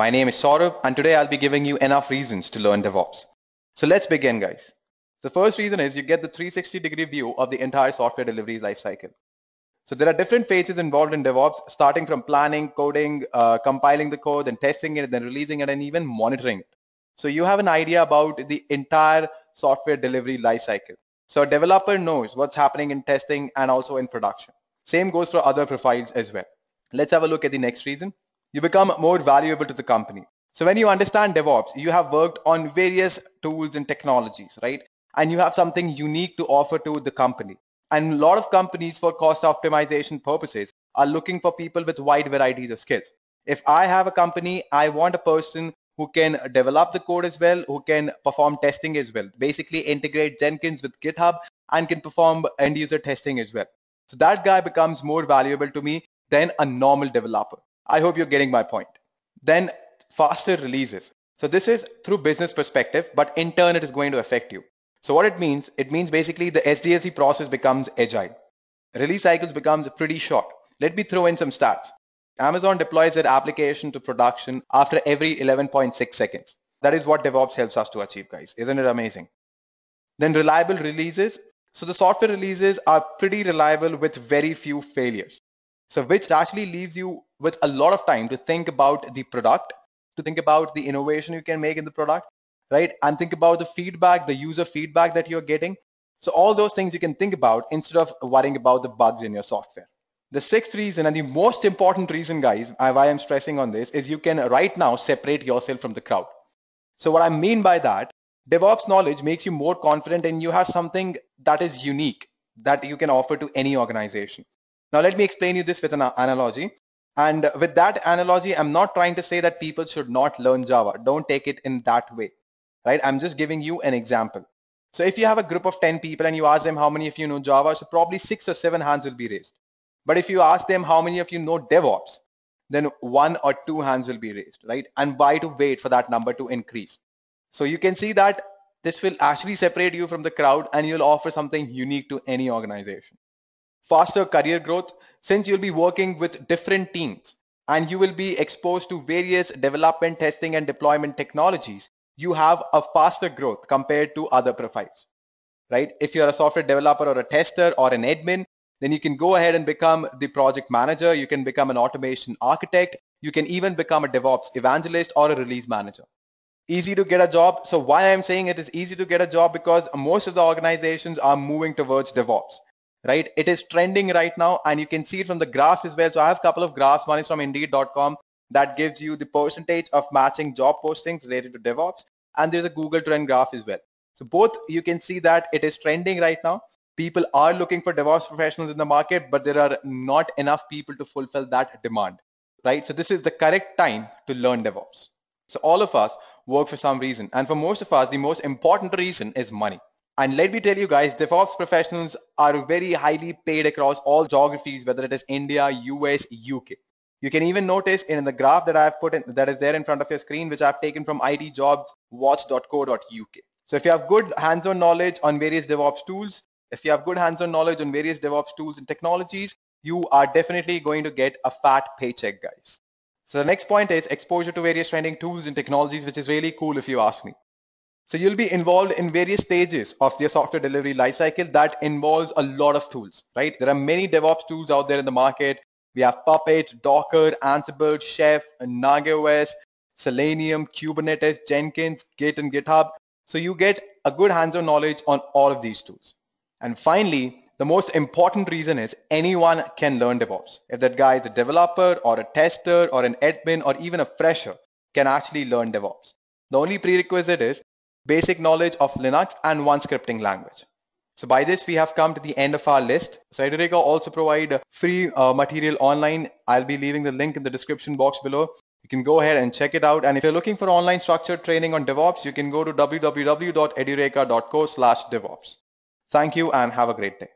My name is Saurabh and today I'll be giving you enough reasons to learn DevOps. So let's begin guys. The first reason is you get the 360 degree view of the entire software delivery lifecycle. So there are different phases involved in DevOps, starting from planning, coding, uh, compiling the code, and testing it, then releasing it, and even monitoring it. So you have an idea about the entire software delivery lifecycle. So a developer knows what's happening in testing and also in production. Same goes for other profiles as well. Let's have a look at the next reason. You become more valuable to the company. So when you understand DevOps, you have worked on various tools and technologies, right? And you have something unique to offer to the company. And a lot of companies for cost optimization purposes are looking for people with wide varieties of skills. If I have a company, I want a person who can develop the code as well, who can perform testing as well, basically integrate Jenkins with GitHub and can perform end user testing as well. So that guy becomes more valuable to me than a normal developer. I hope you're getting my point. Then faster releases. So this is through business perspective, but in turn it is going to affect you. So what it means, it means basically the SDLC process becomes agile. Release cycles becomes pretty short. Let me throw in some stats. Amazon deploys their application to production after every 11.6 seconds. That is what DevOps helps us to achieve, guys. Isn't it amazing? Then reliable releases. So the software releases are pretty reliable with very few failures. So which actually leaves you with a lot of time to think about the product, to think about the innovation you can make in the product, right? And think about the feedback, the user feedback that you're getting. So all those things you can think about instead of worrying about the bugs in your software. The sixth reason and the most important reason, guys, why I'm stressing on this is you can right now separate yourself from the crowd. So what I mean by that, DevOps knowledge makes you more confident and you have something that is unique that you can offer to any organization. Now let me explain you this with an analogy. And with that analogy, I'm not trying to say that people should not learn Java. Don't take it in that way right? I'm just giving you an example. So if you have a group of 10 people and you ask them how many of you know Java, so probably six or seven hands will be raised. But if you ask them how many of you know DevOps, then one or two hands will be raised, right? And why to wait for that number to increase? So you can see that this will actually separate you from the crowd and you'll offer something unique to any organization. Faster career growth, since you'll be working with different teams and you will be exposed to various development, testing and deployment technologies, you have a faster growth compared to other profiles, right? If you're a software developer or a tester or an admin, then you can go ahead and become the project manager. You can become an automation architect. You can even become a DevOps evangelist or a release manager. Easy to get a job. So why I'm saying it is easy to get a job because most of the organizations are moving towards DevOps, right? It is trending right now and you can see it from the graphs as well. So I have a couple of graphs. One is from indeed.com that gives you the percentage of matching job postings related to DevOps. And there's a Google trend graph as well. So both you can see that it is trending right now. People are looking for DevOps professionals in the market, but there are not enough people to fulfill that demand, right? So this is the correct time to learn DevOps. So all of us work for some reason. And for most of us, the most important reason is money. And let me tell you guys, DevOps professionals are very highly paid across all geographies, whether it is India, US, UK. You can even notice in the graph that I've put in, that is there in front of your screen, which I've taken from itjobswatch.co.uk. So if you have good hands-on knowledge on various DevOps tools, if you have good hands-on knowledge on various DevOps tools and technologies, you are definitely going to get a fat paycheck, guys. So the next point is exposure to various trending tools and technologies, which is really cool if you ask me. So you'll be involved in various stages of the software delivery lifecycle that involves a lot of tools, right? There are many DevOps tools out there in the market. We have Puppet, Docker, Ansible, Chef, Nagios, Selenium, Kubernetes, Jenkins, Git, and GitHub. So you get a good hands-on knowledge on all of these tools. And finally, the most important reason is anyone can learn DevOps. If that guy is a developer or a tester or an admin or even a fresher can actually learn DevOps. The only prerequisite is basic knowledge of Linux and one scripting language. So by this, we have come to the end of our list. So Edureka also provide free uh, material online. I'll be leaving the link in the description box below. You can go ahead and check it out. And if you're looking for online structured training on DevOps, you can go to www.edureka.co slash DevOps. Thank you and have a great day.